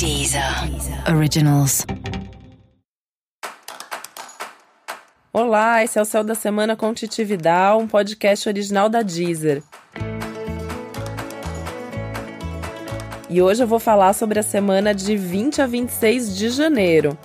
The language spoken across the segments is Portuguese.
Deezer Originals. Olá, esse é o Céu da Semana com Titi Vidal, um podcast original da Deezer. E hoje eu vou falar sobre a semana de 20 a 26 de janeiro.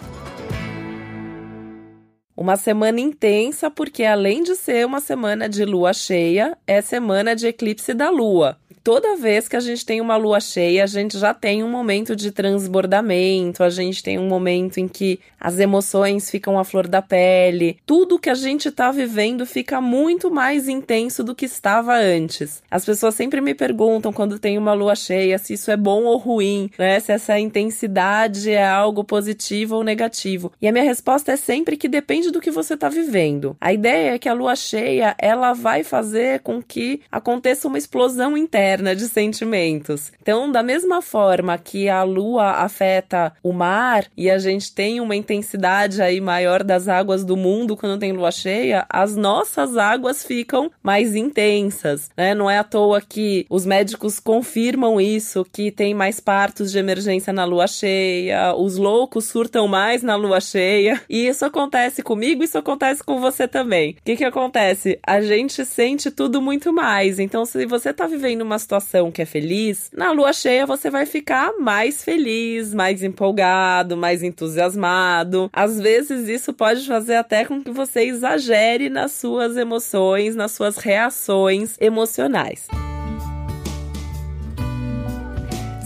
Uma semana intensa, porque além de ser uma semana de lua cheia, é semana de eclipse da lua toda vez que a gente tem uma lua cheia, a gente já tem um momento de transbordamento, a gente tem um momento em que as emoções ficam à flor da pele. Tudo que a gente tá vivendo fica muito mais intenso do que estava antes. As pessoas sempre me perguntam quando tem uma lua cheia se isso é bom ou ruim, né? Se essa intensidade é algo positivo ou negativo. E a minha resposta é sempre que depende do que você tá vivendo. A ideia é que a lua cheia, ela vai fazer com que aconteça uma explosão interna de sentimentos. Então, da mesma forma que a lua afeta o mar e a gente tem uma intensidade aí maior das águas do mundo quando tem lua cheia, as nossas águas ficam mais intensas, né? Não é à toa que os médicos confirmam isso, que tem mais partos de emergência na lua cheia, os loucos surtam mais na lua cheia, e isso acontece comigo, isso acontece com você também. O que que acontece? A gente sente tudo muito mais. Então, se você tá vivendo uma situação que é feliz, na lua cheia você vai ficar mais feliz, mais empolgado, mais entusiasmado. Às vezes isso pode fazer até com que você exagere nas suas emoções, nas suas reações emocionais.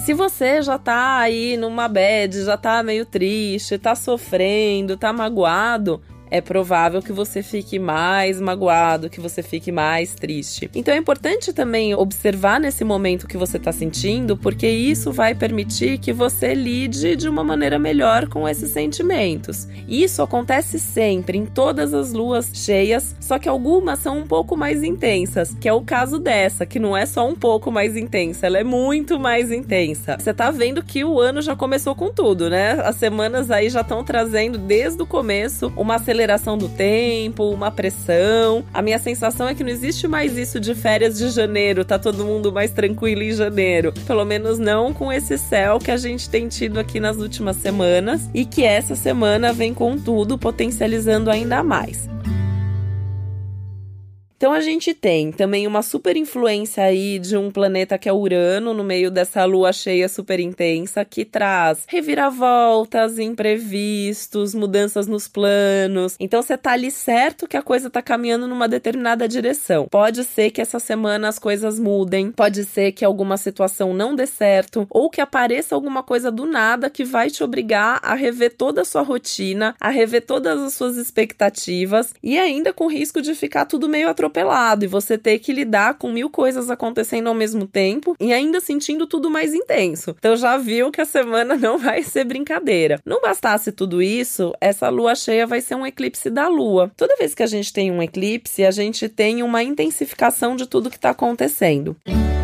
Se você já tá aí numa bad, já tá meio triste, tá sofrendo, tá magoado, é provável que você fique mais magoado, que você fique mais triste. Então é importante também observar nesse momento que você está sentindo, porque isso vai permitir que você lide de uma maneira melhor com esses sentimentos. Isso acontece sempre, em todas as luas cheias, só que algumas são um pouco mais intensas, que é o caso dessa, que não é só um pouco mais intensa, ela é muito mais intensa. Você tá vendo que o ano já começou com tudo, né? As semanas aí já estão trazendo desde o começo uma aceleração aceleração do tempo, uma pressão. A minha sensação é que não existe mais isso de férias de janeiro, tá todo mundo mais tranquilo em janeiro. Pelo menos não com esse céu que a gente tem tido aqui nas últimas semanas e que essa semana vem com tudo potencializando ainda mais. Então a gente tem também uma super influência aí de um planeta que é Urano no meio dessa lua cheia super intensa que traz reviravoltas, imprevistos, mudanças nos planos. Então você tá ali certo que a coisa tá caminhando numa determinada direção. Pode ser que essa semana as coisas mudem, pode ser que alguma situação não dê certo ou que apareça alguma coisa do nada que vai te obrigar a rever toda a sua rotina, a rever todas as suas expectativas e ainda com risco de ficar tudo meio atropelado atropelado e você ter que lidar com mil coisas acontecendo ao mesmo tempo e ainda sentindo tudo mais intenso. Então já viu que a semana não vai ser brincadeira. Não bastasse tudo isso, essa lua cheia vai ser um eclipse da lua. Toda vez que a gente tem um eclipse, a gente tem uma intensificação de tudo que está acontecendo. No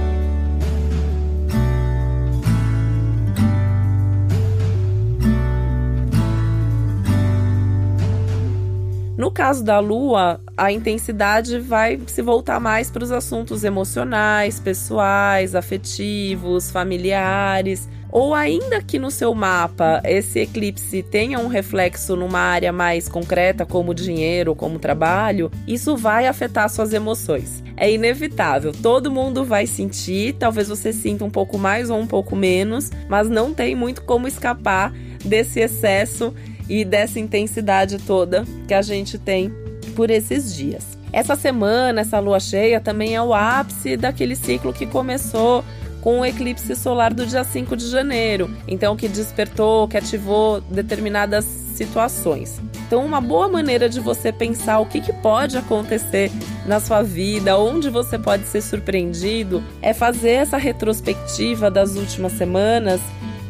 caso da Lua, a intensidade vai se voltar mais para os assuntos emocionais, pessoais, afetivos, familiares. Ou ainda que no seu mapa esse eclipse tenha um reflexo numa área mais concreta, como dinheiro, como trabalho, isso vai afetar suas emoções. É inevitável, todo mundo vai sentir, talvez você sinta um pouco mais ou um pouco menos, mas não tem muito como escapar desse excesso e dessa intensidade toda que a gente tem por esses dias. Essa semana, essa lua cheia, também é o ápice daquele ciclo que começou com o eclipse solar do dia 5 de janeiro, então que despertou, que ativou determinadas situações. Então, uma boa maneira de você pensar o que, que pode acontecer na sua vida, onde você pode ser surpreendido, é fazer essa retrospectiva das últimas semanas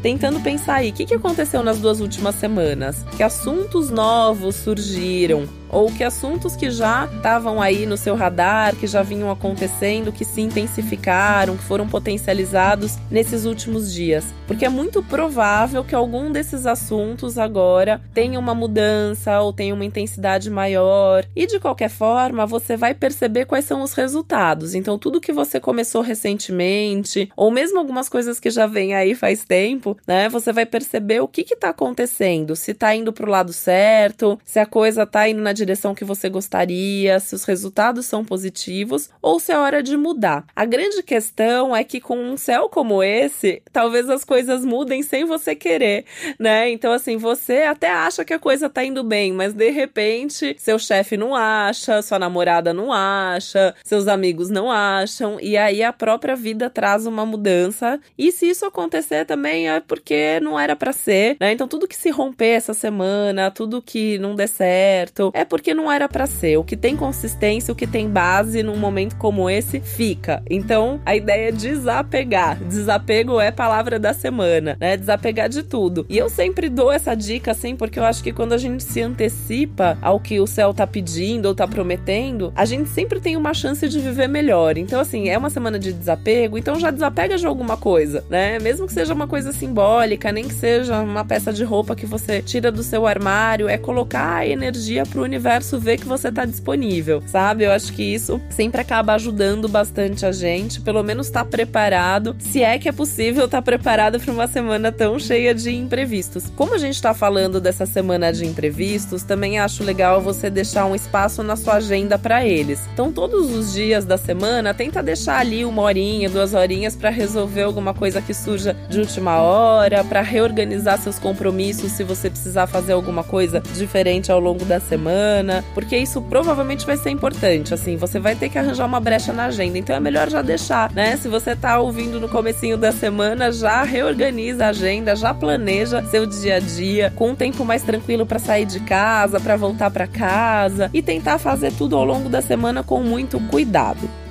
tentando pensar aí, o que, aconteceu nas duas últimas semanas? Que assuntos novos surgiram? Ou que assuntos que já estavam aí no seu radar, que já vinham acontecendo, que se intensificaram, que foram potencializados nesses últimos dias. Porque é muito provável que algum desses assuntos agora tenha uma mudança ou tenha uma intensidade maior. E de qualquer forma, você vai perceber quais são os resultados. Então, tudo que você começou recentemente, ou mesmo algumas coisas que já vem aí faz tempo, né? Você vai perceber o que está acontecendo, se está indo para o lado certo, se a coisa está indo na que você gostaria, se os resultados são positivos ou se é hora de mudar. A grande questão é que com um céu como esse, talvez as coisas mudem sem você querer, né? Então, assim, você até acha que a coisa está indo bem, mas de repente seu chefe não acha, sua namorada não acha, seus amigos não acham, e aí a própria vida traz uma mudança. E se isso acontecer também é porque não era para ser, né? Então, tudo que se romper essa semana, tudo que não der certo, é porque não era para ser. O que tem consistência, o que tem base num momento como esse, fica. Então, a ideia é desapegar. Desapego é palavra da semana, né? Desapegar de tudo. E eu sempre dou essa dica assim, porque eu acho que quando a gente se antecipa ao que o céu tá pedindo ou tá prometendo, a gente sempre tem uma chance de viver melhor. Então, assim, é uma semana de desapego, então já desapega de alguma coisa, né? Mesmo que seja uma coisa simbólica, nem que seja uma peça de roupa que você tira do seu armário, é colocar a energia pro universo ver que você tá disponível, sabe? Eu acho que isso sempre acaba ajudando bastante a gente, pelo menos tá preparado, se é que é possível estar tá preparado para uma semana tão cheia de imprevistos. Como a gente tá falando dessa semana de imprevistos, também acho legal você deixar um espaço na sua agenda para eles. Então, todos os dias da semana, tenta deixar ali uma horinha, duas horinhas para resolver alguma coisa que surja de última hora, para reorganizar seus compromissos se você precisar fazer alguma coisa diferente ao longo da semana, porque isso provavelmente vai ser importante. Assim, você vai ter que arranjar uma brecha na agenda, então é melhor já deixar, né? Se você tá ouvindo no comecinho da semana, já reorganiza a agenda, já planeja seu dia a dia com um tempo mais tranquilo para sair de casa, para voltar para casa e tentar fazer tudo ao longo da semana com muito cuidado.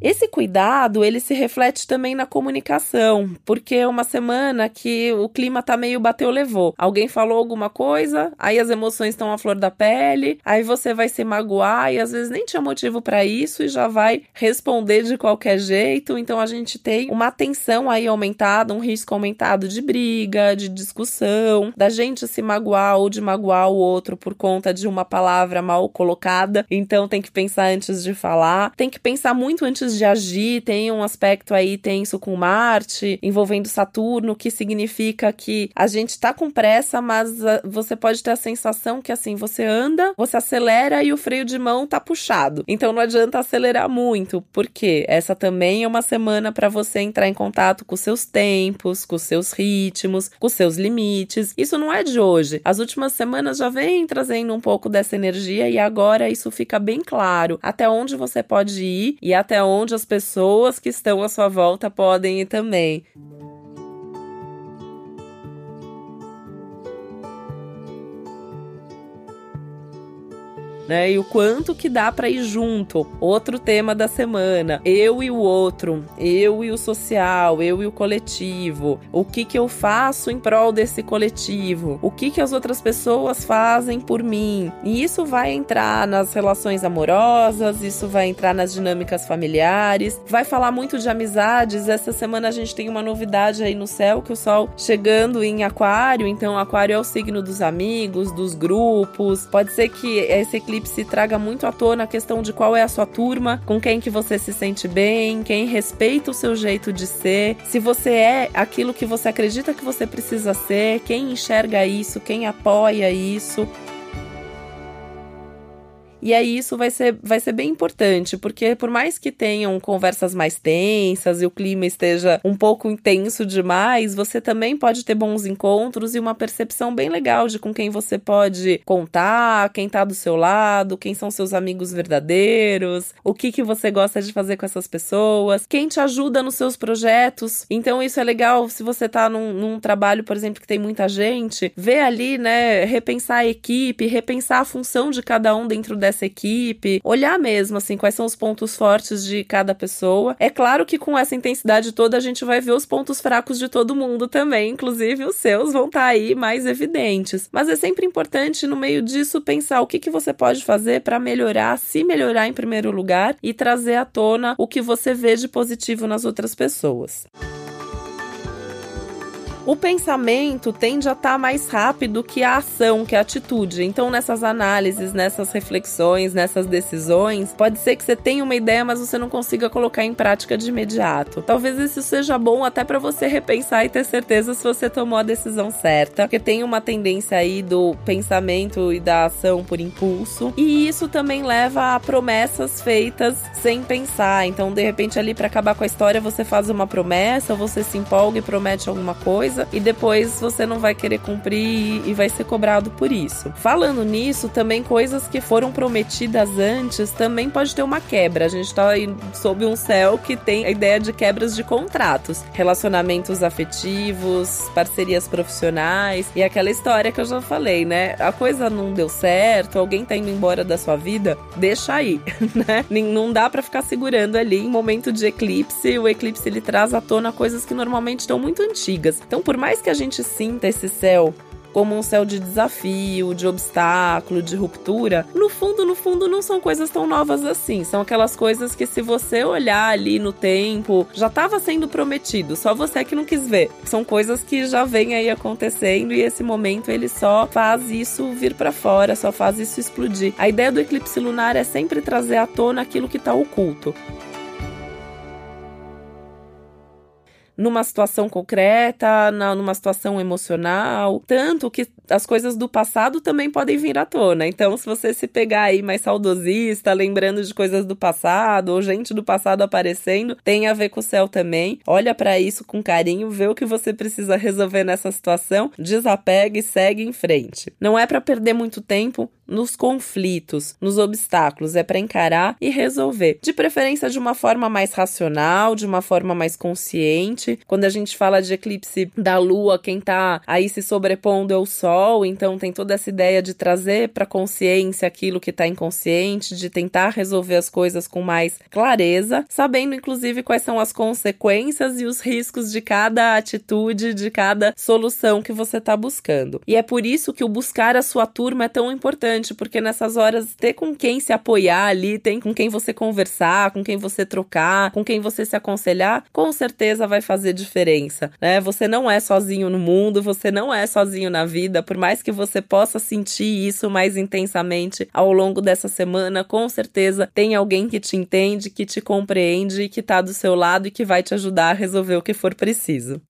Esse cuidado, ele se reflete também na comunicação, porque é uma semana que o clima tá meio bateu levou. Alguém falou alguma coisa, aí as emoções estão à flor da pele, aí você vai se magoar e às vezes nem tinha motivo para isso e já vai responder de qualquer jeito. Então a gente tem uma tensão aí aumentada, um risco aumentado de briga, de discussão, da gente se magoar ou de magoar o outro por conta de uma palavra mal colocada. Então tem que pensar antes de falar, tem que pensar muito antes de agir, tem um aspecto aí tenso com Marte, envolvendo Saturno, que significa que a gente tá com pressa, mas ah, você pode ter a sensação que assim, você anda, você acelera e o freio de mão tá puxado. Então não adianta acelerar muito, porque essa também é uma semana para você entrar em contato com seus tempos, com seus ritmos, com seus limites. Isso não é de hoje. As últimas semanas já vem trazendo um pouco dessa energia e agora isso fica bem claro até onde você pode ir e até onde onde as pessoas que estão à sua volta podem ir também. Né? E o quanto que dá para ir junto. Outro tema da semana. Eu e o outro, eu e o social, eu e o coletivo. O que que eu faço em prol desse coletivo? O que que as outras pessoas fazem por mim? E isso vai entrar nas relações amorosas, isso vai entrar nas dinâmicas familiares, vai falar muito de amizades. Essa semana a gente tem uma novidade aí no céu que o sol chegando em aquário, então aquário é o signo dos amigos, dos grupos. Pode ser que esse eclipse Apocalipse traga muito à tona a questão de qual é a sua turma, com quem que você se sente bem, quem respeita o seu jeito de ser, se você é aquilo que você acredita que você precisa ser, quem enxerga isso, quem apoia isso. E aí isso vai ser, vai ser bem importante, porque por mais que tenham conversas mais tensas e o clima esteja um pouco intenso demais, você também pode ter bons encontros e uma percepção bem legal de com quem você pode contar, quem tá do seu lado, quem são seus amigos verdadeiros, o que que você gosta de fazer com essas pessoas, quem te ajuda nos seus projetos. Então isso é legal se você tá num, num trabalho, por exemplo, que tem muita gente, ver ali, né, repensar a equipe, repensar a função de cada um dentro dessa dessa equipe, olhar mesmo assim quais são os pontos fortes de cada pessoa. É claro que com essa intensidade toda a gente vai ver os pontos fracos de todo mundo também, inclusive os seus vão estar tá aí mais evidentes. Mas é sempre importante no meio disso pensar o que, que você pode fazer para melhorar, se melhorar em primeiro lugar e trazer à tona o que você vê de positivo nas outras pessoas o pensamento tende a estar tá mais rápido que a ação, que a atitude. Então, nessas análises, nessas reflexões, nessas decisões, pode ser que você tenha uma ideia, mas você não consiga colocar em prática de imediato. Talvez isso seja bom até para você repensar e ter certeza se você tomou a decisão certa, porque tem uma tendência aí do pensamento e da ação por impulso, e isso também leva a promessas feitas sem pensar. Então, de repente, ali para acabar com a história, você faz uma promessa, você se empolga e promete alguma coisa coisa e depois você não vai querer cumprir e vai ser cobrado por isso. Falando nisso, também coisas que foram prometidas antes também pode ter uma quebra. A gente tá sob um céu que tem a ideia de quebras de contratos, relacionamentos afetivos, parcerias profissionais e aquela história que eu já falei, né? A coisa não deu certo, alguém tá indo embora da sua vida, deixa aí, né? Não dá para ficar segurando ali em momento de eclipse. O eclipse ele traz à tona coisas que normalmente estão muito antigas. Então, por mais que a gente sinta esse céu como um céu de desafio, de obstáculo, de ruptura, no fundo, no fundo, não são coisas tão novas assim. São aquelas coisas que, se você olhar ali no tempo, já estava sendo prometido, só você que não quis ver. São coisas que já vem aí acontecendo e esse momento ele só faz isso vir para fora, só faz isso explodir. A ideia do eclipse lunar é sempre trazer à tona aquilo que está oculto. Numa situação concreta, na, numa situação emocional. Tanto que as coisas do passado também podem vir à tona. Então, se você se pegar aí mais saudosista, lembrando de coisas do passado, ou gente do passado aparecendo, tem a ver com o céu também. Olha para isso com carinho, vê o que você precisa resolver nessa situação, desapega e segue em frente. Não é para perder muito tempo, nos conflitos, nos obstáculos, é para encarar e resolver. De preferência de uma forma mais racional, de uma forma mais consciente. Quando a gente fala de eclipse da lua, quem tá aí se sobrepondo é o sol, então tem toda essa ideia de trazer para consciência aquilo que tá inconsciente, de tentar resolver as coisas com mais clareza, sabendo inclusive quais são as consequências e os riscos de cada atitude, de cada solução que você tá buscando. E é por isso que o buscar a sua turma é tão importante importante, porque nessas horas ter com quem se apoiar ali, tem com quem você conversar, com quem você trocar, com quem você se aconselhar, com certeza vai fazer diferença, né? Você não é sozinho no mundo, você não é sozinho na vida, por mais que você possa sentir isso mais intensamente ao longo dessa semana, com certeza tem alguém que te entende, que te compreende, que tá do seu lado e que vai te ajudar a resolver o que for preciso.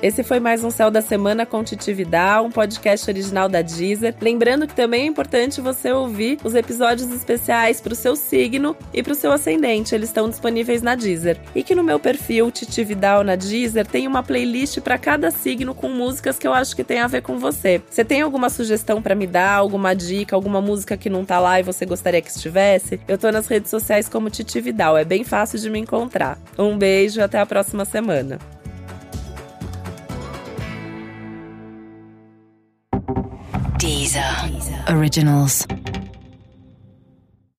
Esse foi mais um Céu da Semana com Titividade, um podcast original da Deezer. Lembrando que também é importante você ouvir os episódios especiais para o seu signo e para o seu ascendente. Eles estão disponíveis na Deezer. E que no meu perfil Titividal na Deezer tem uma playlist para cada signo com músicas que eu acho que tem a ver com você. Você tem alguma sugestão para me dar, alguma dica, alguma música que não tá lá e você gostaria que estivesse? Eu tô nas redes sociais como Titividal, é bem fácil de me encontrar. Um beijo e até a próxima semana. Originals.